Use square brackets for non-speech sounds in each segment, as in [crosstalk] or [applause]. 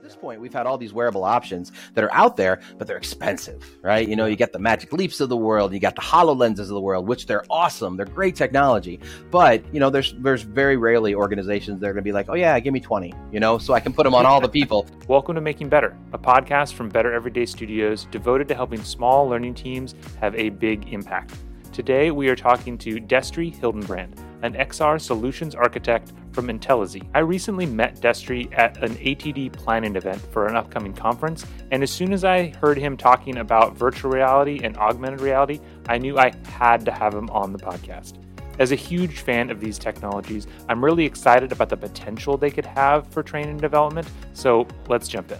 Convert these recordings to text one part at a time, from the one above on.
At this point, we've had all these wearable options that are out there, but they're expensive, right? You know, you get the Magic Leaps of the world, you got the HoloLenses of the world, which they're awesome, they're great technology, but you know, there's there's very rarely organizations that are going to be like, oh yeah, give me twenty, you know, so I can put them on all the people. [laughs] Welcome to Making Better, a podcast from Better Everyday Studios devoted to helping small learning teams have a big impact. Today, we are talking to Destery Hildenbrand an XR solutions architect from Intellezy. I recently met Destery at an ATD planning event for an upcoming conference, and as soon as I heard him talking about virtual reality and augmented reality, I knew I had to have him on the podcast. As a huge fan of these technologies, I'm really excited about the potential they could have for training and development, so let's jump in.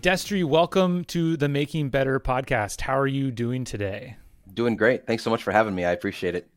Destery, welcome to the Making Better podcast. How are you doing today? Doing great. Thanks so much for having me. I appreciate it.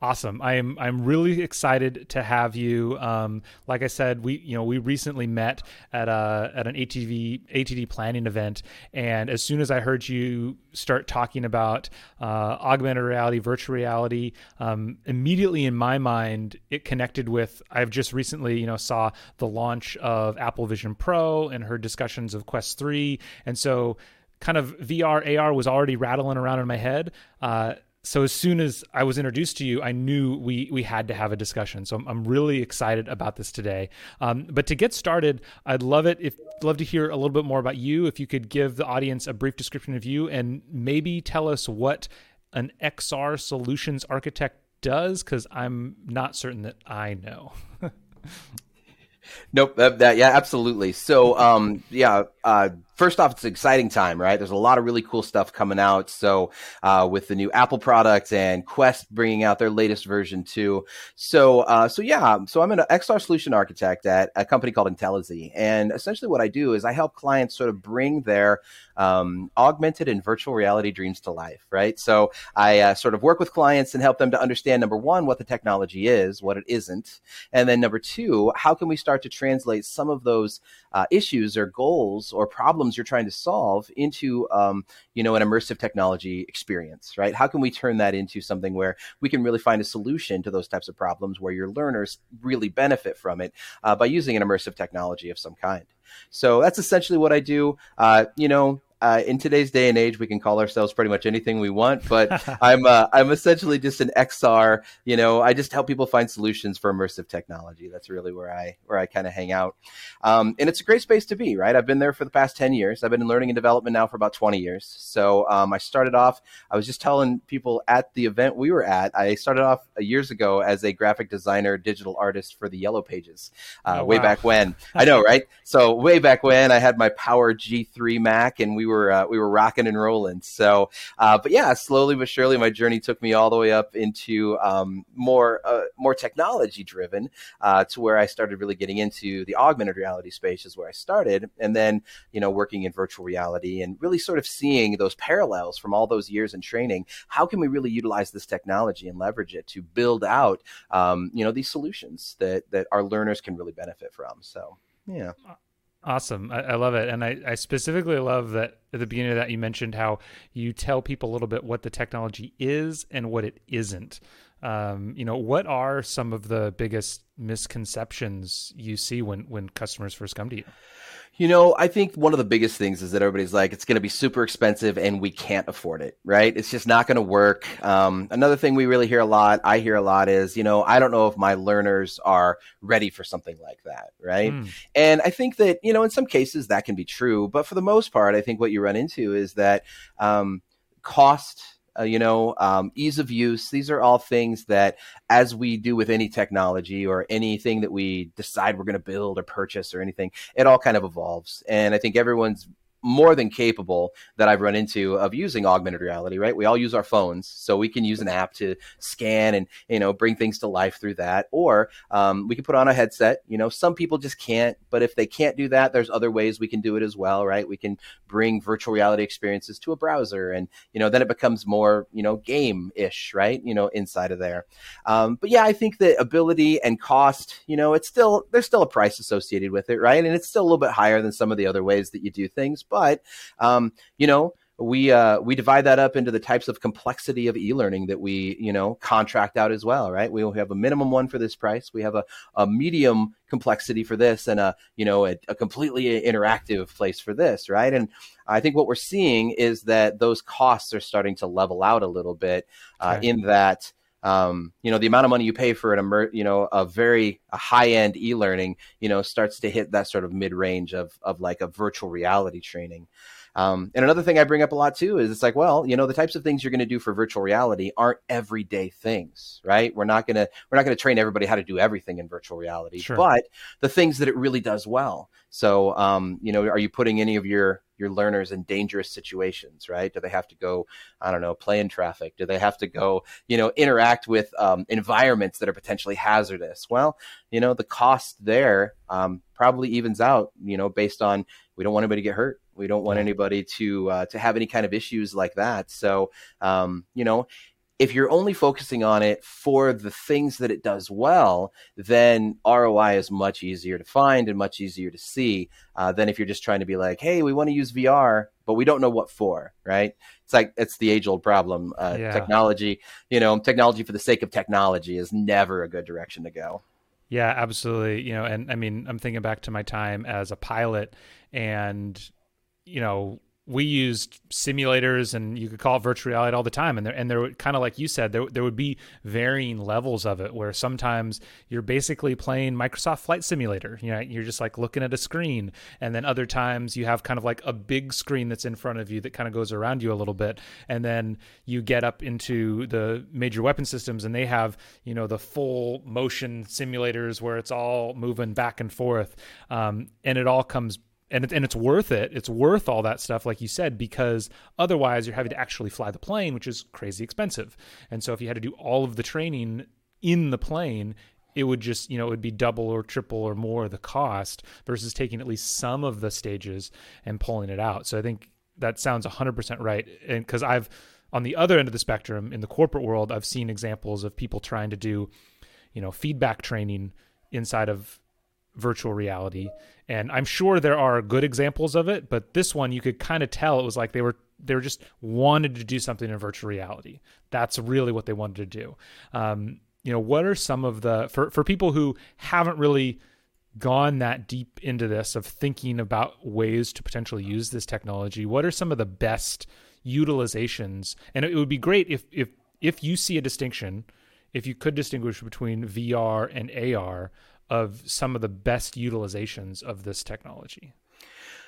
Awesome. I am I'm really excited to have you. Um, like I said, we you know we recently met at a at an ATV ATD planning event, and as soon as I heard you start talking about uh, augmented reality, virtual reality, um, immediately in my mind it connected with I've just recently you know saw the launch of Apple Vision Pro and heard discussions of Quest Three, and so kind of VR AR was already rattling around in my head. Uh, so as soon as I was introduced to you, I knew we we had to have a discussion. So I'm, I'm really excited about this today. Um, but to get started, I'd love it if love to hear a little bit more about you. If you could give the audience a brief description of you and maybe tell us what an XR solutions architect does, because I'm not certain that I know. [laughs] nope. That, that, yeah, absolutely. So um, yeah. Uh, first off, it's an exciting time, right? There's a lot of really cool stuff coming out. So, uh, with the new Apple products and Quest bringing out their latest version too. So, uh, so yeah, so I'm an XR solution architect at a company called Intellezy. And essentially what I do is I help clients sort of bring their um, augmented and virtual reality dreams to life, right? So I uh, sort of work with clients and help them to understand number one, what the technology is, what it isn't. And then number two, how can we start to translate some of those uh, issues or goals or problems you're trying to solve into um, you know an immersive technology experience right? How can we turn that into something where we can really find a solution to those types of problems where your learners really benefit from it uh, by using an immersive technology of some kind? So that's essentially what i do. Uh, you know uh, in today's day and age, we can call ourselves pretty much anything we want. But [laughs] I'm uh, I'm essentially just an XR. You know, I just help people find solutions for immersive technology. That's really where I where I kind of hang out, um, and it's a great space to be. Right, I've been there for the past ten years. I've been in learning and development now for about twenty years. So um, I started off. I was just telling people at the event we were at. I started off years ago as a graphic designer, digital artist for the Yellow Pages, uh, oh, way wow. back when. [laughs] I know, right? So way back when, I had my Power G3 Mac, and we were uh, we were rocking and rolling. So, uh, but yeah, slowly but surely, my journey took me all the way up into um, more uh, more technology driven uh, to where I started really getting into the augmented reality space is where I started, and then you know working in virtual reality and really sort of seeing those parallels from all those years in training. How can we really utilize this technology and leverage it to build out um, you know these solutions that that our learners can really benefit from? So yeah. Awesome. I, I, love it. And I, I, specifically love that at the beginning of that, you mentioned how you tell people a little bit what the technology is and what it isn't. Um, you know, what are some of the biggest misconceptions you see when, when customers first come to you? You know, I think one of the biggest things is that everybody's like, it's going to be super expensive and we can't afford it, right? It's just not going to work. Um, another thing we really hear a lot, I hear a lot is, you know, I don't know if my learners are ready for something like that, right? Mm. And I think that, you know, in some cases that can be true. But for the most part, I think what you run into is that um, cost uh, you know, um, ease of use. These are all things that, as we do with any technology or anything that we decide we're going to build or purchase or anything, it all kind of evolves. And I think everyone's more than capable that I've run into of using augmented reality, right? We all use our phones, so we can use an app to scan and, you know, bring things to life through that. Or um, we can put on a headset. You know, some people just can't, but if they can't do that, there's other ways we can do it as well, right? We can bring virtual reality experiences to a browser and, you know, then it becomes more, you know, game ish, right? You know, inside of there. Um, but yeah, I think that ability and cost, you know, it's still, there's still a price associated with it, right? And it's still a little bit higher than some of the other ways that you do things but um, you know, we uh, we divide that up into the types of complexity of e-learning that we you know contract out as well, right? We have a minimum one for this price. We have a, a medium complexity for this, and a you know a, a completely interactive place for this, right? And I think what we're seeing is that those costs are starting to level out a little bit uh, okay. in that um, you know the amount of money you pay for an emer- you know a very a high end e-learning you know starts to hit that sort of mid range of of like a virtual reality training um, and another thing I bring up a lot too is it's like, well, you know, the types of things you're going to do for virtual reality aren't everyday things, right? We're not going to we're not going to train everybody how to do everything in virtual reality, sure. but the things that it really does well. So, um, you know, are you putting any of your your learners in dangerous situations, right? Do they have to go, I don't know, play in traffic? Do they have to go, you know, interact with um, environments that are potentially hazardous? Well, you know, the cost there um, probably evens out, you know, based on we don't want anybody to get hurt we don't want anybody to uh, to have any kind of issues like that. So, um, you know, if you're only focusing on it for the things that it does well, then ROI is much easier to find and much easier to see uh, than if you're just trying to be like, hey, we want to use VR, but we don't know what for, right? It's like it's the age old problem. Uh, yeah. Technology, you know, technology for the sake of technology is never a good direction to go. Yeah, absolutely. You know, and I mean, I'm thinking back to my time as a pilot and you know, we used simulators and you could call it virtual reality all the time. And there, and there kind of like you said, there, there would be varying levels of it where sometimes you're basically playing Microsoft Flight Simulator. You know, you're just like looking at a screen. And then other times you have kind of like a big screen that's in front of you that kind of goes around you a little bit. And then you get up into the major weapon systems and they have, you know, the full motion simulators where it's all moving back and forth. Um, and it all comes and it, and it's worth it. It's worth all that stuff, like you said, because otherwise you're having to actually fly the plane, which is crazy expensive. And so if you had to do all of the training in the plane, it would just you know it would be double or triple or more the cost versus taking at least some of the stages and pulling it out. So I think that sounds 100% right. And because I've on the other end of the spectrum in the corporate world, I've seen examples of people trying to do you know feedback training inside of virtual reality and i'm sure there are good examples of it but this one you could kind of tell it was like they were they were just wanted to do something in virtual reality. That's really what they wanted to do. Um, you know what are some of the for for people who haven't really gone that deep into this of thinking about ways to potentially use this technology what are some of the best utilizations? And it would be great if if if you see a distinction if you could distinguish between VR and AR of some of the best utilizations of this technology?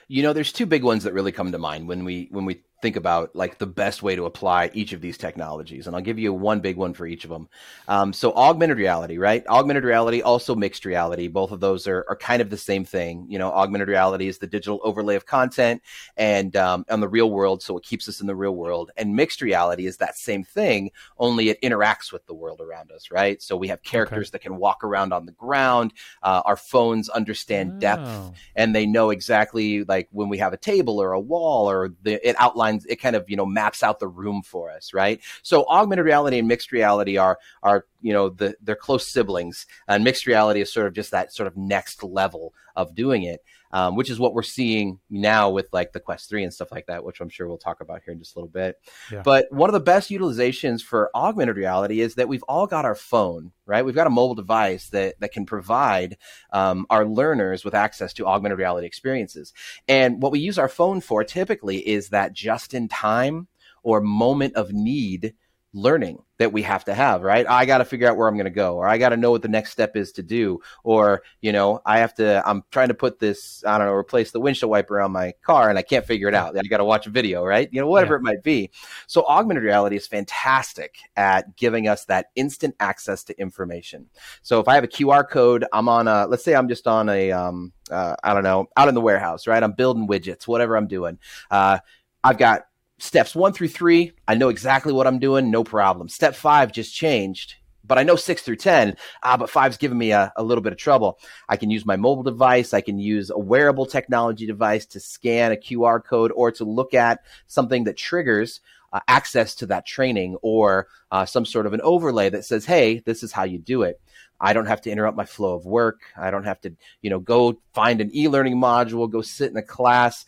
You know, there's two big ones that really come to mind when we when we think about like the best way to apply each of these technologies and i'll give you one big one for each of them um, so augmented reality right? Augmented reality also mixed reality. Both of those are, are kind of the same thing. You know augmented reality is the digital overlay of content and um, on the real world so it keeps us in the real world. And mixed reality is that same thing only it interacts with the world around us right? So we have characters okay. that can walk around on the ground uh, our phones understand oh. depth and they know exactly like when we have a table or a wall or the, it outlines outlines it kind of you know maps out the room for us right? So augmented reality and mixed reality are are you know the they're close siblings and mixed reality is sort of just that sort of next level of doing it um, which is what we're seeing now with like the quest 3 and stuff like that which i'm sure we'll talk about here in just a little bit. Yeah. but one of the best utilizations for augmented reality is that we've all got our phone right? We've got a mobile device that that can provide um, our learners with access to augmented reality experiences. And what we use our phone for typically is that just in time or moment of need learning that we have to have, right? I got to figure out where I'm going to go, or I got to know what the next step is to do, or, you know, I have to, I'm trying to put this, I don't know, replace the windshield wiper on my car and I can't figure it out. I got to watch a video, right? You know, whatever yeah. it might be. So augmented reality is fantastic at giving us that instant access to information. So if I have a QR code, I'm on a, let's say I'm just on a, um, uh, I don't know, out in the warehouse, right? I'm building widgets, whatever I'm doing. Uh, I've got steps one through three, I know exactly what I'm doing, no problem. Step five just changed, but I know six through 10, ah, but five's giving me a, a little bit of trouble. I can use my mobile device. I can use a wearable technology device to scan a QR code or to look at something that triggers uh, access to that training or uh, some sort of an overlay that says, hey, this is how you do it. I don't have to interrupt my flow of work. I don't have to, you know, go find an e-learning module, go sit in a class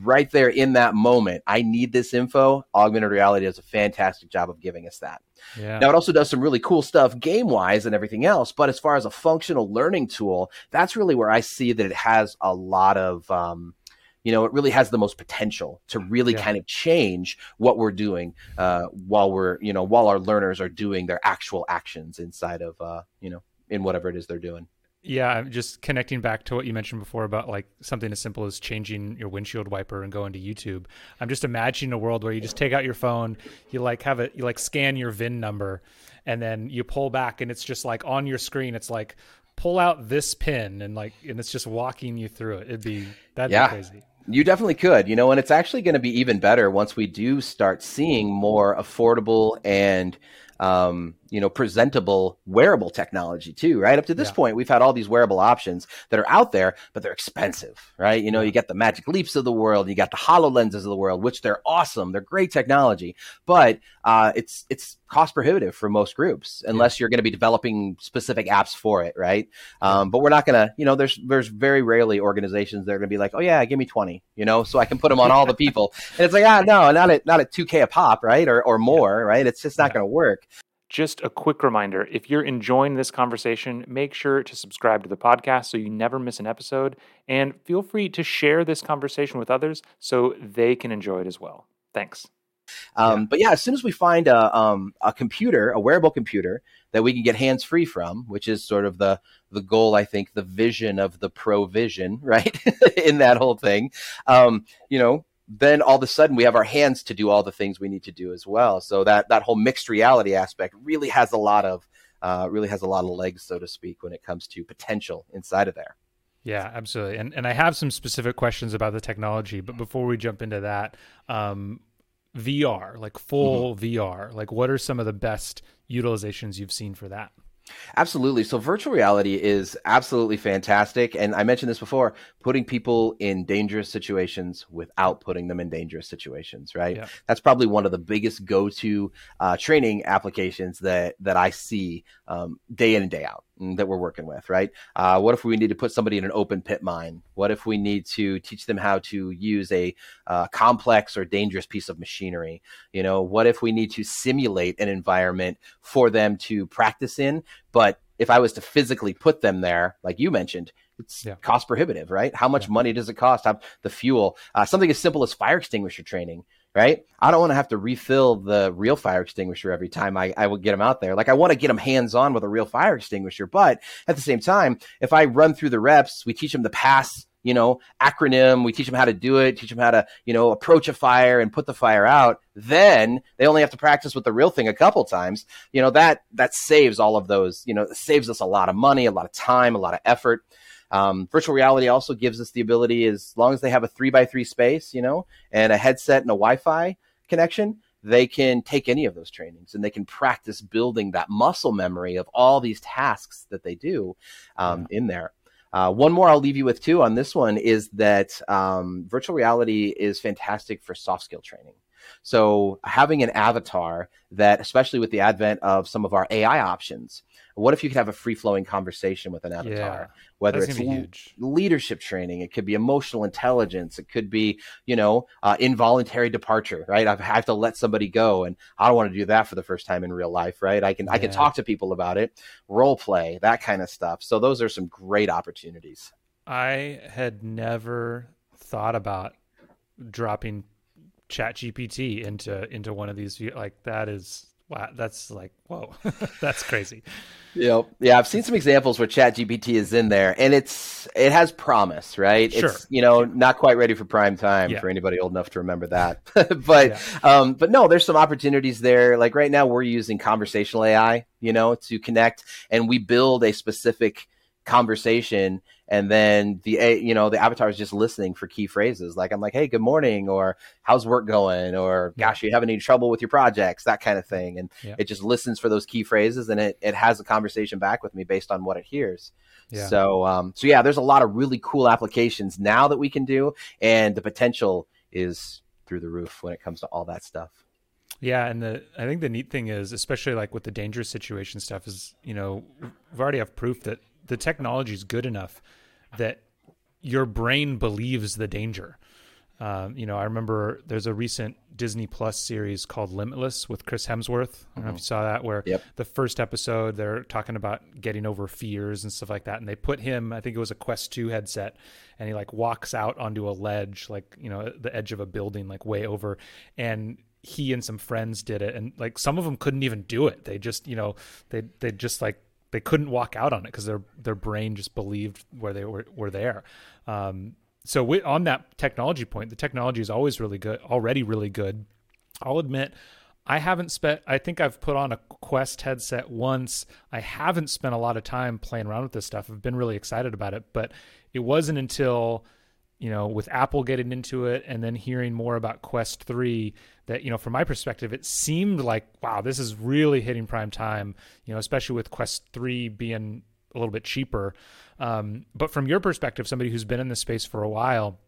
right there in that moment, I need this info. Augmented reality does a fantastic job of giving us that. Yeah. Now, it also does some really cool stuff game wise and everything else. But as far as a functional learning tool, that's really where I see that it has a lot of. Um, you know, it really has the most potential to really yeah. kind of change what we're doing uh, while we're, you know, while our learners are doing their actual actions inside of, uh, you know, in whatever it is they're doing. Yeah, I'm just connecting back to what you mentioned before about like something as simple as changing your windshield wiper and going to YouTube. I'm just imagining a world where you just take out your phone, you like have it, you like scan your VIN number, and then you pull back, and it's just like on your screen, it's like pull out this pin, and like, and it's just walking you through it. It'd be that'd yeah. be crazy. You definitely could, you know, and it's actually going to be even better once we do start seeing more affordable and um, you know, presentable wearable technology too, right? Up to this yeah. point, we've had all these wearable options that are out there, but they're expensive, right? You know, you get the Magic Leaps of the world, you got the HoloLenses of the world, which they're awesome, they're great technology, but uh, it's it's cost prohibitive for most groups unless yeah. you're going to be developing specific apps for it, right? Um, but we're not going to, you know, there's there's very rarely organizations that are going to be like, oh yeah, give me twenty, you know, so I can put them on all the [laughs] people, and it's like, ah, no, not at not at two k a pop, right, or or more, yeah. right? It's just not going to work. Just a quick reminder if you're enjoying this conversation, make sure to subscribe to the podcast so you never miss an episode. And feel free to share this conversation with others so they can enjoy it as well. Thanks. Um, yeah. But yeah, as soon as we find a, um, a computer, a wearable computer that we can get hands free from, which is sort of the the goal, I think, the vision of the provision, [laughs] right, in that whole thing. Um, you know, then all of a sudden we have our hands to do all the things we need to do as well. So that that whole mixed reality aspect really has a lot of uh, really has a lot of legs, so to speak, when it comes to potential inside of there. Yeah, absolutely. And and I have some specific questions about the technology, but before we jump into that, um, VR, like full mm-hmm. VR, like what are some of the best utilizations you've seen for that? Absolutely. So virtual reality is absolutely fantastic. And I mentioned this before, putting people in dangerous situations without putting them in dangerous situations, right? Yeah. That's probably one of the biggest go-to uh, training applications that, that I see um, day in and day out that we're working with, right? Uh, what if we need to put somebody in an open pit mine? What if we need to teach them how to use a uh, complex or dangerous piece of machinery? You know, what if we need to simulate an environment for them to practice in? But if I was to physically put them there, like you mentioned, it's yeah. cost prohibitive, right? How much yeah. money does it cost? Have the fuel? Uh, something as simple as fire extinguisher training right? I don't want to have to refill the real fire extinguisher every time I, I would get them out there. Like I want to get them hands on with a real fire extinguisher. But at the same time, if I run through the reps, we teach them the pass, you know, acronym, we teach them how to do it, teach them how to, you know, approach a fire and put the fire out. Then they only have to practice with the real thing a couple times. You know, that, that saves all of those, you know, saves us a lot of money, a lot of time, a lot of effort. Um, virtual reality also gives us the ability, as long as they have a three by three space, you know, and a headset and a Wi-Fi connection, they can take any of those trainings and they can practice building that muscle memory of all these tasks that they do um, yeah. in there. Uh, one more I'll leave you with too on this one is that um, virtual reality is fantastic for soft skill training. So having an avatar that, especially with the advent of some of our AI options, what if you could have a free flowing conversation with an avatar? Yeah, Whether it's le- leadership training, it could be emotional intelligence, it could be, you know, uh, involuntary departure, right? I have to let somebody go, and I don't want to do that for the first time in real life, right? I can yeah. I can talk to people about it, role play, that kind of stuff. So those are some great opportunities. I had never thought about dropping chat gpt into into one of these like that is wow that's like whoa [laughs] that's crazy Yep. Yeah, I've seen some examples where Chat GPT is in there, and it's it has promise, right? Sure. It's you know not quite ready for prime time yeah. for anybody old enough to remember that, [laughs] but yeah. um, but no, there's some opportunities there. Like right now, we're using conversational AI, you know, to connect, and we build a specific conversation and then the you know the avatar is just listening for key phrases like i'm like hey good morning or how's work going? or gosh you having any trouble with your projects? that kind of thing. And yeah. it just listens for those key phrases and it, it has a conversation back with me based on what it hears. Yeah. so um so yeah there's a lot of really cool applications now that we can do and the potential is through the roof when it comes to all that stuff. Yeah, and the I think the neat thing is, especially like with the dangerous situation stuff, is you know we've already have proof that the technology is good enough that your brain believes the danger. Um, you know, I remember there's a recent Disney Plus series called Limitless with Chris Hemsworth. I don't know if you saw that, where Yep. the first episode they're talking about getting over fears and stuff like that, and they put him, I think it was a Quest Two headset, and he like walks out onto a ledge, like you know, the edge of a building, like way over, and he and some friends did it, and like some of them couldn't even do it. They just, you know, they they just like they couldn't walk out on it because their their brain just believed where they were were there. Um, so we, on that technology point, the technology is always really good, already really good. I'll admit, I haven't spent. I think I've put on a Quest headset once. I haven't spent a lot of time playing around with this stuff. I've been really excited about it, but it wasn't until you know with Apple getting into it and then hearing more about Quest three that you know from my perspective it seemed like wow this is really hitting prime time. You know especially with Quest three being a little bit cheaper. Um, but from your perspective, somebody who's been in this space for a while,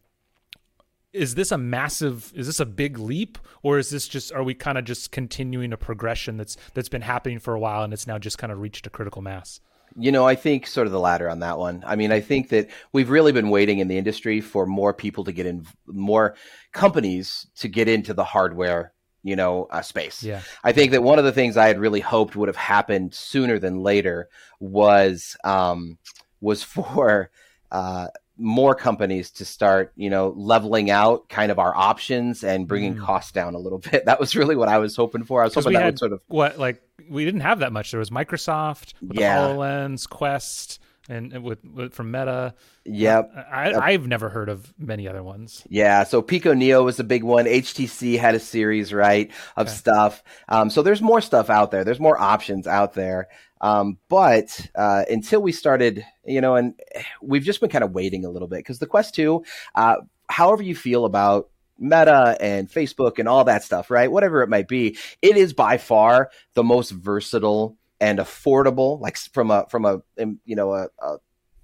is this a massive is this a big leap or is this just are we kind of just continuing a progression that's that's been happening for a while and it's now just kind of reached a critical mass You know, I think sort of the latter on that one. I mean, I think that we've really been waiting in the industry for more people to get in, more companies to get into the hardware, you know, uh, space. yeah I think that one of the things I had really hoped would have happened sooner than later was um, was for uh, more companies to start, you know, leveling out kind of our options and bringing Mm. costs down a little [laughs] bit. That was really what I was hoping for. I was hoping that had- would sort of what like we didn't have that much there was microsoft with Yeah. the hololens quest and, with, with from meta yep. I, i've never heard of many other ones Yeah, so Pico Neo was a big one. HTC had a series, right, of Okay. stuff. Um, so there's more stuff out there. There's more options out there. Um, but uh, until we started, you know, and we've just been kind of waiting a little bit because the Quest 2, uh, however you feel about Meta and Facebook and all that stuff, right? Whatever it might be, it is by far the most versatile and affordable, like from a from a you know a, a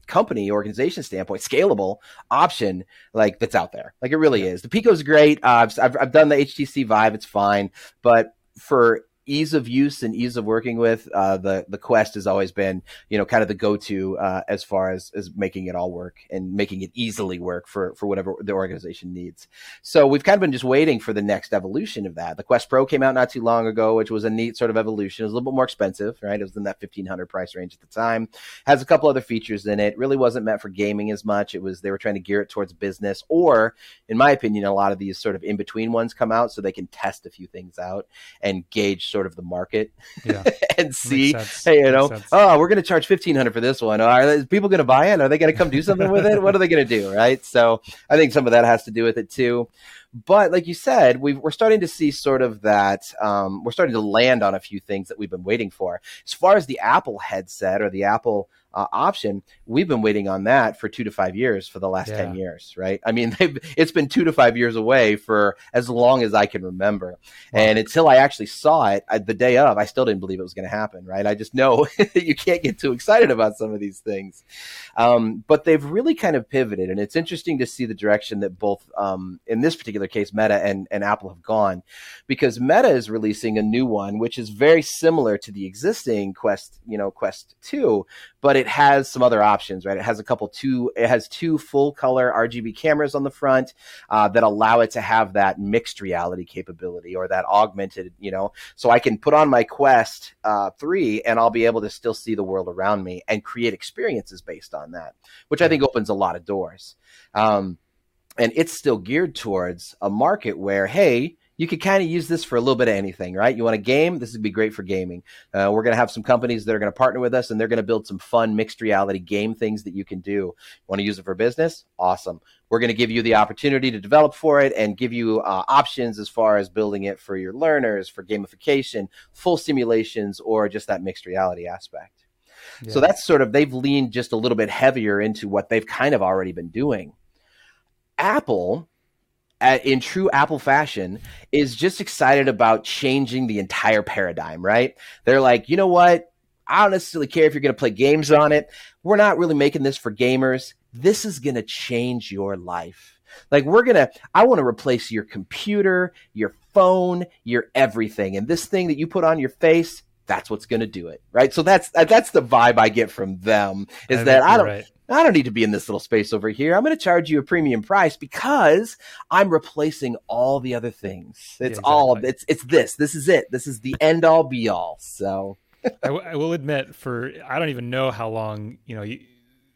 company organization standpoint, scalable option like that's out there. Like it really is. The Pico's great. Uh, I've, I've I've done the HTC Vive. It's fine, but for ease of use and ease of working with, uh, the the Quest has always been you know kind of the go to uh, as far as as making it all work and making it easily work for for whatever the organization needs. So we've kind of been just waiting for the next evolution of that. The Quest Pro came out not too long ago, which was a neat sort of evolution. It was a little bit more expensive, right? It was in that fifteen hundred price range at the time. Has a couple other features in it. Really wasn't meant for gaming as much. It was they were trying to gear it towards business, or in my opinion, a lot of these sort of in between ones come out so they can test a few things out and gauge sort of the market yeah [laughs] and see. Hey, you know, oh, we're going to charge fifteen hundred for this one. Are people going to buy it? Are they going to come do something with it? What are they going to do? Right. So I think some of that has to do with it too. But like you said, we we're starting to see sort of that. Um, we're starting to land on a few things that we've been waiting for. As far as the Apple headset or the Apple uh, option, we've been waiting on that for two to five years for the last Yeah. ten years, right? I mean, [laughs] they've, it's been two to five years away for as long as I can remember. And until I actually saw it I, the day of, I still didn't believe it was going to happen, right? I just know [laughs] that you can't get too excited about some of these things. Um, but they've really kind of pivoted, and it's interesting to see the direction that both, um, in this particular case, Meta and, and Apple have gone, because Meta is releasing a new one, which is very similar to the existing Quest, you know, Quest Two, but it has some other options, right? It has a couple two, it has two full color RGB cameras on the front uh, that allow it to have that mixed reality capability or that augmented, you know, so I can put on my Quest uh, 3 and I'll be able to still see the world around me and create experiences based on that, which I think opens a lot of doors. Um, and it's still geared towards a market where, hey, you could kind of use this for a little bit of anything, right? You want a game? This would be great for gaming. Uh, we're going to have some companies that are going to partner with us and they're going to build some fun mixed reality game things that you can do. Want to use it for business? Awesome. We're going to give you the opportunity to develop for it and give you uh, options as far as building it for your learners, for gamification, full simulations, or just that mixed reality aspect. So that's sort of, they've leaned just a little bit heavier into what they've kind of already been doing. Apple, in true Apple fashion, is just excited about changing the entire paradigm, right? They're like, you know what? I don't necessarily care if you're going to play games on it. We're not really making this for gamers. This is going to change your life. Like, we're going to, I want to replace your computer, your phone, your everything. And this thing that you put on your face, that's what's going to do it. Right. So that's, that's the vibe I get from them is I that I don't, right. I don't need to be in this little space over here. I'm going to charge you a premium price because I'm replacing all the other things. It's yeah, exactly. all it's it's this. This is it. This is the end all be all. So I, w- I will admit, for I don't even know how long you know you,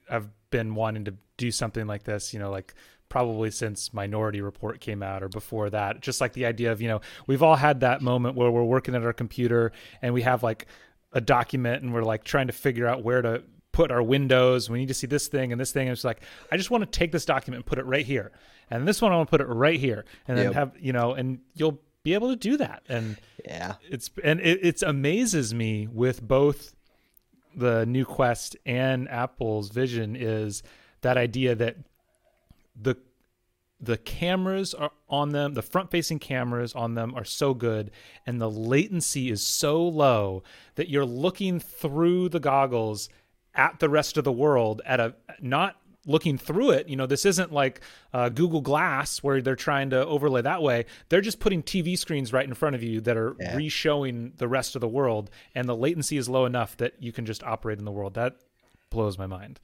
I've been wanting to do something like this. You know, like probably since Minority Report came out or before that. Just like the idea of you know we've all had that moment where we're working at our computer and we have like a document and we're like trying to figure out where to put our windows. We need to see this thing and this thing. And it's like, I just want to take this document and put it right here. And this one, I want to put it right here. And then yep. have, you know, and you'll be able to do that. And yeah, it's, and it it's amazes me with both the new Quest and Apple's vision is that idea that the the cameras are on them the front facing cameras on them are so good and the latency is so low that you're looking through the goggles at the rest of the world at a not looking through it you know this isn't like uh, google glass where they're trying to overlay that way they're just putting tv screens right in front of you that are yeah. re-showing the rest of the world and the latency is low enough that you can just operate in the world that blows my mind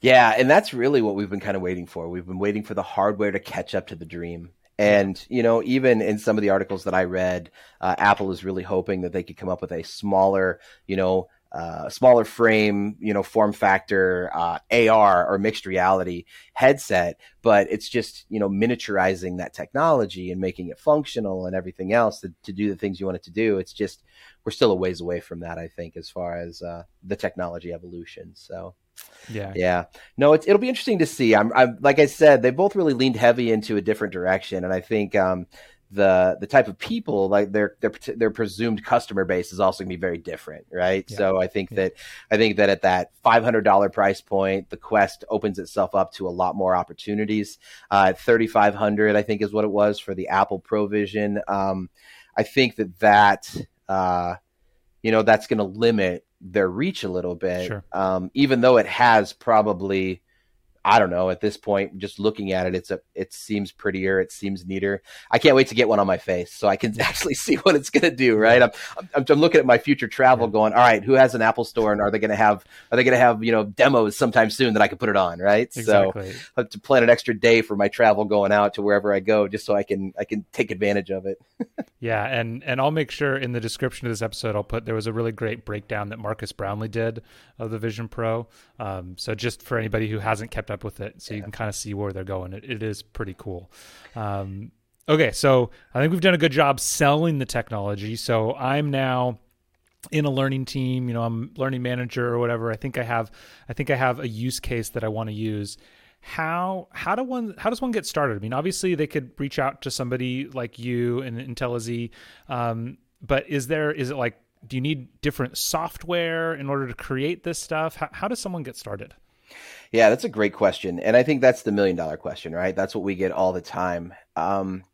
yeah, and that's really what we've been kind of waiting for. We've been waiting for the hardware to catch up to the dream. And you know, even in some of the articles that I read, uh, Apple is really hoping that they could come up with a smaller, you know, uh, smaller frame, you know, form factor, uh, AR or mixed reality headset, but it's just, you know, miniaturizing that technology and making it functional and everything else to, to do the things you want it to do. It's just, we're still a ways away from that, I think, as far as uh, the technology evolution. So, yeah, yeah. No, it's, it'll be interesting to see. I'm, I'm, like I said, they both really leaned heavy into a different direction, and I think um, the the type of people, like their their their presumed customer base, is also going to be very different, right? Yeah. So I think yeah. that I think that at that five hundred dollar price point, the Quest opens itself up to a lot more opportunities. Uh, thirty five hundred, I think, is what it was for the Apple Provision. Um, I think that that uh, you know that's going to limit their reach a little bit. Sure. Um, even though it has probably I don't know. At this point, just looking at it, it's a it seems prettier. It seems neater. I can't wait to get one on my face so I can [laughs] actually see what it's going to do. Right? I'm, I'm, I'm looking at my future travel, going, all right, who has an Apple store, and are they going to have are they going to have you know demos sometime soon that I can put it on? Right? Exactly. So I have to plan an extra day for my travel going out to wherever I go, just so I can I can take advantage of it. [laughs] yeah, and and I'll make sure in the description of this episode I'll put there was a really great breakdown that Marques Brownlee did of the Vision Pro. Um, so just for anybody who hasn't kept up with it, so yeah. you can kind of see where they're going. It, it is pretty cool. Um, okay, so I think we've done a good job selling the technology. So I'm now in a learning team. You know, I'm learning manager or whatever. I think I have, I think I have a use case that I want to use. How how do one how does one get started? I mean, obviously they could reach out to somebody like you and Intellezy, um, but is there is it like do you need different software in order to create this stuff? How, how does someone get started? Yeah, that's a great question. And I think that's the million dollar question, right? That's what we get all the time. Um,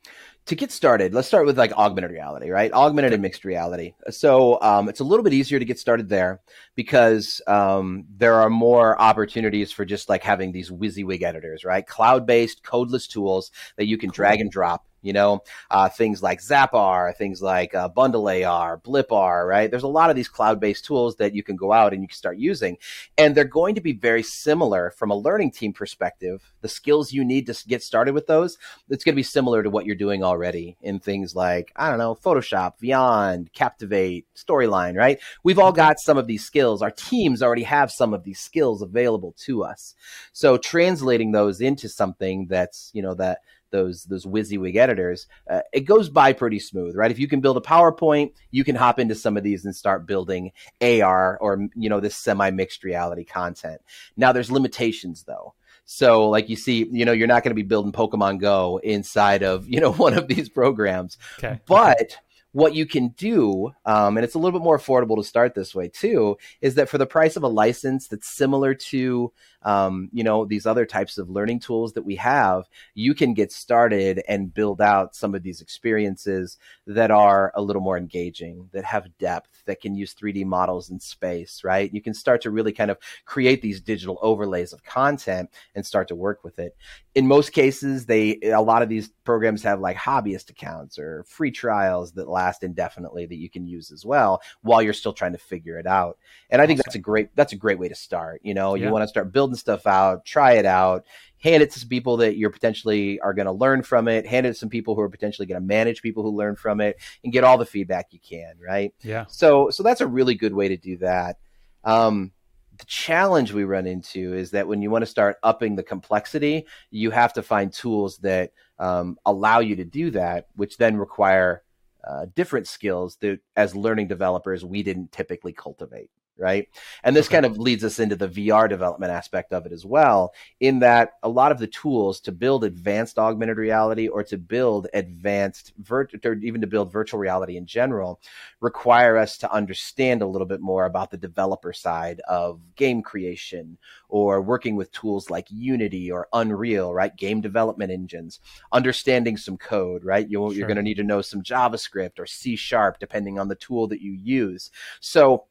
to get started, let's start with like augmented reality, right? Augmented and mixed reality. So um, it's a little bit easier to get started there because um, there are more opportunities for just like having these WYSIWYG editors, right? Cloud based, codeless tools that you can cool. drag and drop you know, uh, things like Zappar, things like uh, Bundle AR, Blippar, right? There's a lot of these cloud based tools that you can go out and you can start using. And they're going to be very similar from a learning team perspective. The skills you need to get started with those, it's going to be similar to what you're doing already in things like, I don't know, Photoshop, Vyond, Captivate, Storyline, right? We've all got some of these skills. Our teams already have some of these skills available to us. So translating those into something that's, you know, that those those WYSIWYG editors, uh, it goes by pretty smooth, right? If you can build a PowerPoint, you can hop into some of these and start building AR or you know this semi mixed reality content. Now there's limitations though. So like you see, you know, you're not going to be building Pokemon Go inside of you know [laughs] one of these programs, okay. but what you can do, um, and it's a little bit more affordable to start this way too, is that for the price of a license that's similar to um, you know these other types of learning tools that we have you can get started and build out some of these experiences that are a little more engaging that have depth that can use 3d models in space right? You can start to really kind of create these digital overlays of content and start to work with it. In most cases they a lot of these programs have like hobbyist accounts or free trials that last last indefinitely that you can use as well while you're still trying to figure it out. And I think that's a great that's a great way to start. You know, you want to start building stuff out, try it out, hand it to some people that you're potentially are going to learn from it, hand it to some people who are potentially going to manage people who learn from it, and get all the feedback you can. Right? Yeah. So so that's a really good way to do that. Um, the challenge we run into is that when you want to start upping the complexity, you have to find tools that um, allow you to do that, which then require Uh, different skills that, as learning developers, we didn't typically cultivate right? And this okay. kind of leads us into the VR development aspect of it as well, in that a lot of the tools to build advanced augmented reality or to build advanced virt- or even to build virtual reality in general require us to understand a little bit more about the developer side of game creation or working with tools like Unity or Unreal, right? Game development engines, understanding some code, right? You, are going to need to know some JavaScript or C sharp, depending on the tool that you use. So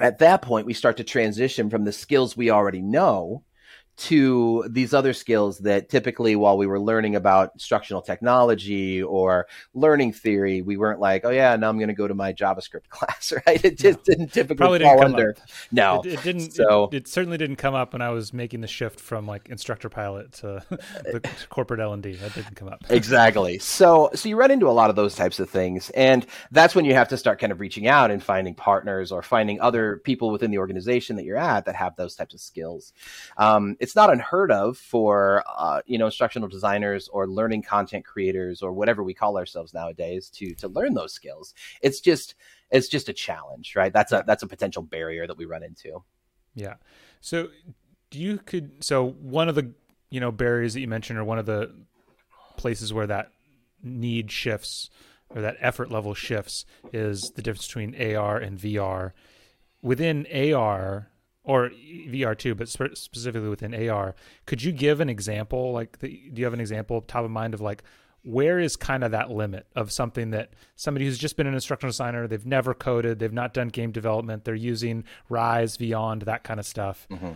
at that point, we start to transition from the skills we already know to these other skills that typically while we were learning about instructional technology or learning theory we weren't like oh yeah now i'm going to go to my javascript [laughs] class right? It just no. didn't typically Probably fall didn't under up. no. It, it didn't so it, it, certainly didn't come up when i was making the shift from like instructor pilot to [laughs] the corporate l&d that didn't come up. Exactly. So so you run into a lot of those types of things and that's when you have to start kind of reaching out and finding partners or finding other people within the organization that you're at that have those types of skills. Um, it's it's not unheard of for uh, you know instructional designers or learning content creators or whatever we call ourselves nowadays to to learn those skills. It's just it's just a challenge, right? That's a that's a potential barrier that we run into. Yeah. So you could so one of the you know barriers that you mentioned or one of the places where that need shifts or that effort level shifts is the difference between AR and VR. Within AR, or VR too, but spe- specifically within AR. Could you give an example? Like, the, do you have an example top of mind of like where is kind of that limit of something that somebody who's just been an instructional designer, they've never coded, they've not done game development, they're using Rise, Vyond, that kind of stuff, mm-hmm.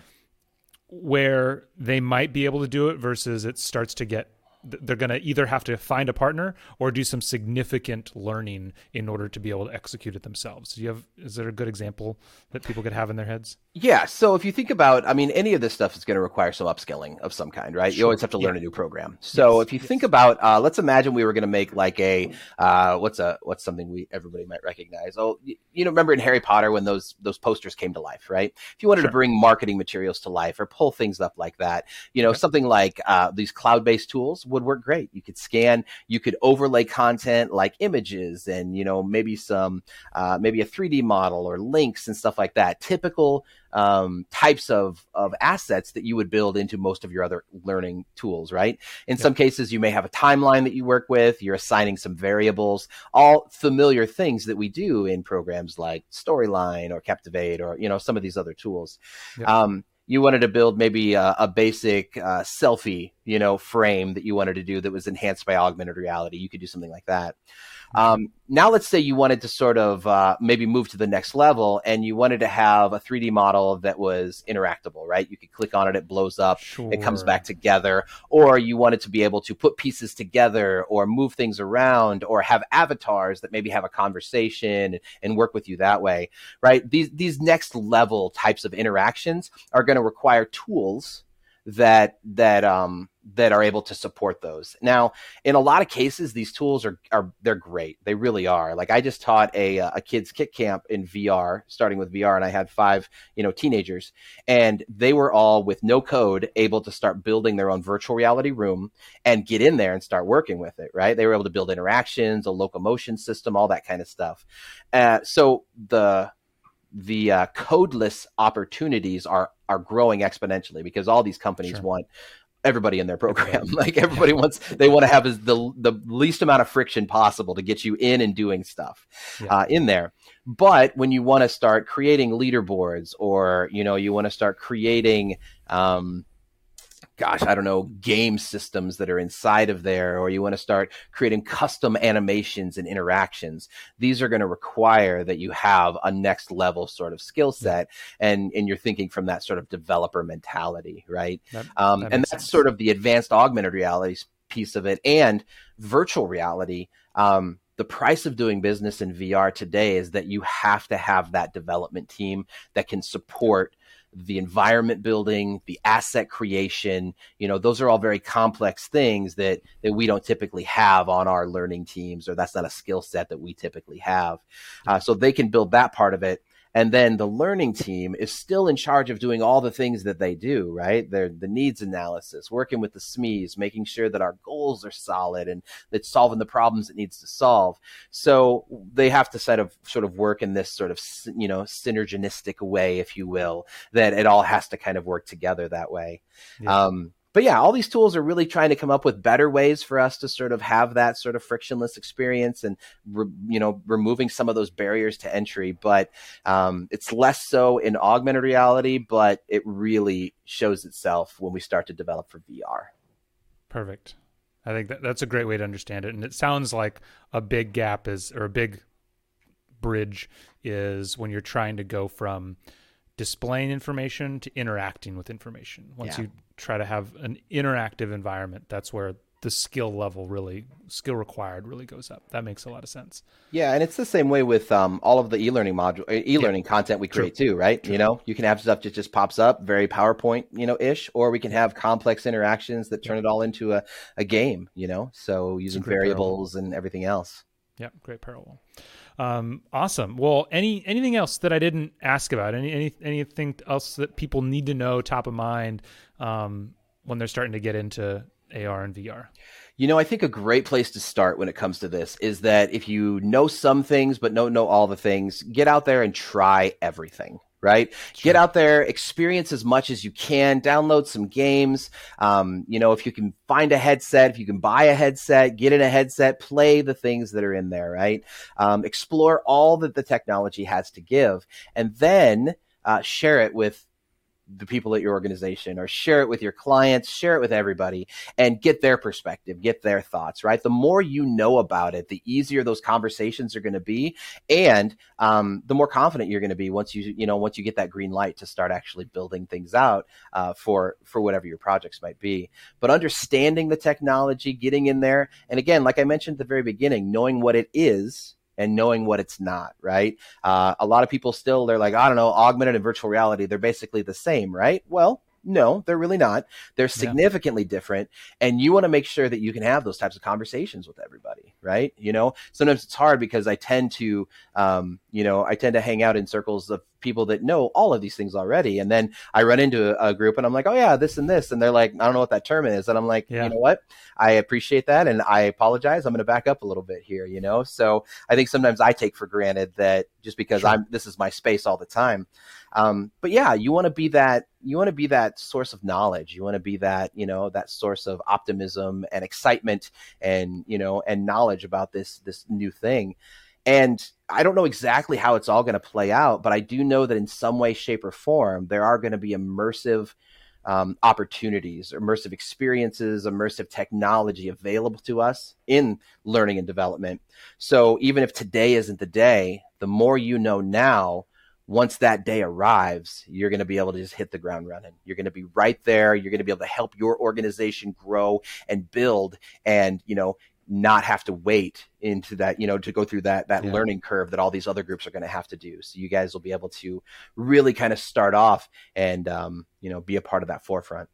where they might be able to do it versus it starts to get they're going to either have to find a partner or do some significant learning in order to be able to execute it themselves. Do you have is there a good example that people could have in their heads? Yeah, so if you think about I mean any of this stuff is going to require some upskilling of some kind, right? Sure. You always have to learn yeah. a new program. So yes. if you yes. think about uh, let's imagine we were going to make like a uh, what's a what's something we everybody might recognize. Oh, you, you know remember in Harry Potter when those those posters came to life, right? If you wanted sure. to bring marketing materials to life or pull things up like that, you know, okay. something like uh, these cloud-based tools would work great. You could scan, you could overlay content like images and you know maybe some uh, maybe a 3D model or links and stuff like that. Typical um, types of of assets that you would build into most of your other learning tools, right? In yeah. some cases, you may have a timeline that you work with. You're assigning some variables, all familiar things that we do in programs like Storyline or Captivate or you know some of these other tools. Yeah. Um, you wanted to build maybe a, a basic uh, selfie, you know, frame that you wanted to do that was enhanced by augmented reality. You could do something like that. Um, now, let's say you wanted to sort of uh, maybe move to the next level and you wanted to have a 3D model that was interactable, right? You could click on it, it blows up, sure. it comes back together. Or you wanted to be able to put pieces together or move things around or have avatars that maybe have a conversation and work with you that way, right? These, these next level types of interactions are going to require tools that that um that are able to support those. Now, in a lot of cases, these tools are are they're great. They really are. Like I just taught a a kids kit camp in VR, starting with VR, and I had five you know teenagers, and they were all with no code able to start building their own virtual reality room and get in there and start working with it. Right? They were able to build interactions, a locomotion system, all that kind of stuff. Uh, so the the uh, codeless opportunities are are growing exponentially because all these companies sure. want everybody in their program. [laughs] like everybody wants, they want to have the the least amount of friction possible to get you in and doing stuff yeah. uh, in there. But when you want to start creating leaderboards, or you know, you want to start creating um, gosh, I don't know, game systems that are inside of there, or you want to start creating custom animations and interactions, these are going to require that you have a next level sort of skill set, and and you're thinking from that sort of developer mentality, right? That, um, that and that's sense. sort of the advanced augmented reality piece of it, and virtual reality. Um, the price of doing business in VR today is that you have to have that development team that can support the environment building, the asset creation, you know, those are all very complex things that that we don't typically have on our learning teams, or that's not a skill set that we typically have. Uh, so they can build that part of it. And then the learning team is still in charge of doing all the things that they do, right? They're the needs analysis, working with the SMEs, making sure that our goals are solid and that solving the problems it needs to solve. So they have to sort of sort of work in this sort of you know synergistic way, if you will, that it all has to kind of work together that way. Yeah. Um, but yeah, all these tools are really trying to come up with better ways for us to sort of have that sort of frictionless experience and re, you know removing some of those barriers to entry. But um, it's less so in augmented reality, but it really shows itself when we start to develop for VR. Perfect. I think that, that's a great way to understand it, and it sounds like a big gap is or a big bridge is when you're trying to go from displaying information to interacting with information. Once yeah. you try to have an interactive environment, that's where the skill level really skill required really goes up. That makes a lot of sense. Yeah, and it's the same way with um, all of the e-learning module, e-learning yeah. content we create True. too, right? True. You know, you can have stuff that just pops up, very PowerPoint, you know, ish, or we can have complex interactions that turn yeah. it all into a, a game, you know, so using variables and everything else. Yeah, great parallel. Um, awesome. Well, any anything else that I didn't ask about? Any, any anything else that people need to know top of mind um, when they're starting to get into AR and VR? You know, I think a great place to start when it comes to this is that if you know some things but don't know all the things, get out there and try everything right? Sure. Get out there, experience as much as you can, download some games. Um, you know, if you can find a headset, if you can buy a headset, get in a headset, play the things that are in there, right? Um, explore all that the technology has to give, and then uh, share it with the people at your organization or share it with your clients, share it with everybody and get their perspective, get their thoughts, right? The more you know about it, the easier those conversations are going to be. And um, the more confident you're going to be once you, you know, once you get that green light to start actually building things out uh, for, for whatever your projects might be. But understanding the technology, getting in there. And again, like I mentioned at the very beginning, knowing what it is and knowing what it's not, right? Uh, a lot of people still, they're like, I don't know, augmented and virtual reality, they're basically the same, right? Well, no, they're really not. They're significantly yeah. different. And you want to make sure that you can have those types of conversations with everybody, right? You know, sometimes it's hard because I tend to, um, you know, I tend to hang out in circles of people that know all of these things already. And then I run into a, a group and I'm like, oh, yeah, this and this. And they're like, I don't know what that term is. And I'm like, yeah. you know what? I appreciate that. And I apologize. I'm going to back up a little bit here, you know? So I think sometimes I take for granted that just because sure. I'm, this is my space all the time. Um, but yeah, you want to be that you want to be that source of knowledge. You want to be that you know that source of optimism and excitement and you know and knowledge about this this new thing. And I don't know exactly how it's all going to play out, but I do know that in some way, shape, or form, there are going to be immersive um, opportunities, immersive experiences, immersive technology available to us in learning and development. So even if today isn't the day, the more you know now, once that day arrives, you're going to be able to just hit the ground running. You're going to be right there. You're going to be able to help your organization grow and build and, you know, not have to wait into that, you know, to go through that that yeah. learning curve that all these other groups are going to have to do. So you guys will be able to really kind of start off and um, you know, be a part of that forefront.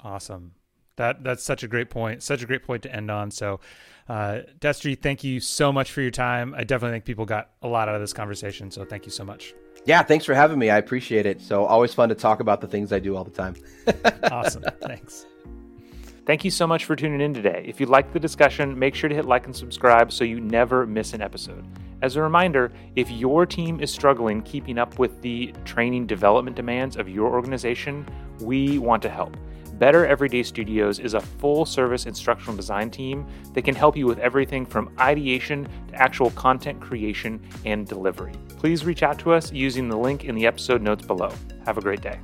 Awesome. That that's such a great point. Such a great point to end on. So, uh, Destery, thank you so much for your time. I definitely think people got a lot out of this conversation. So, thank you so much. Yeah, thanks for having me. I appreciate it. So always fun to talk about the things I do all the time. [laughs] awesome. Thanks. Thank you so much for tuning in today. If you liked the discussion, make sure to hit like and subscribe so you never miss an episode. As a reminder, if your team is struggling keeping up with the training development demands of your organization, we want to help. Better Every Day Studios is a full service instructional design team that can help you with everything from ideation to actual content creation and delivery. Please reach out to us using the link in the episode notes below. Have a great day.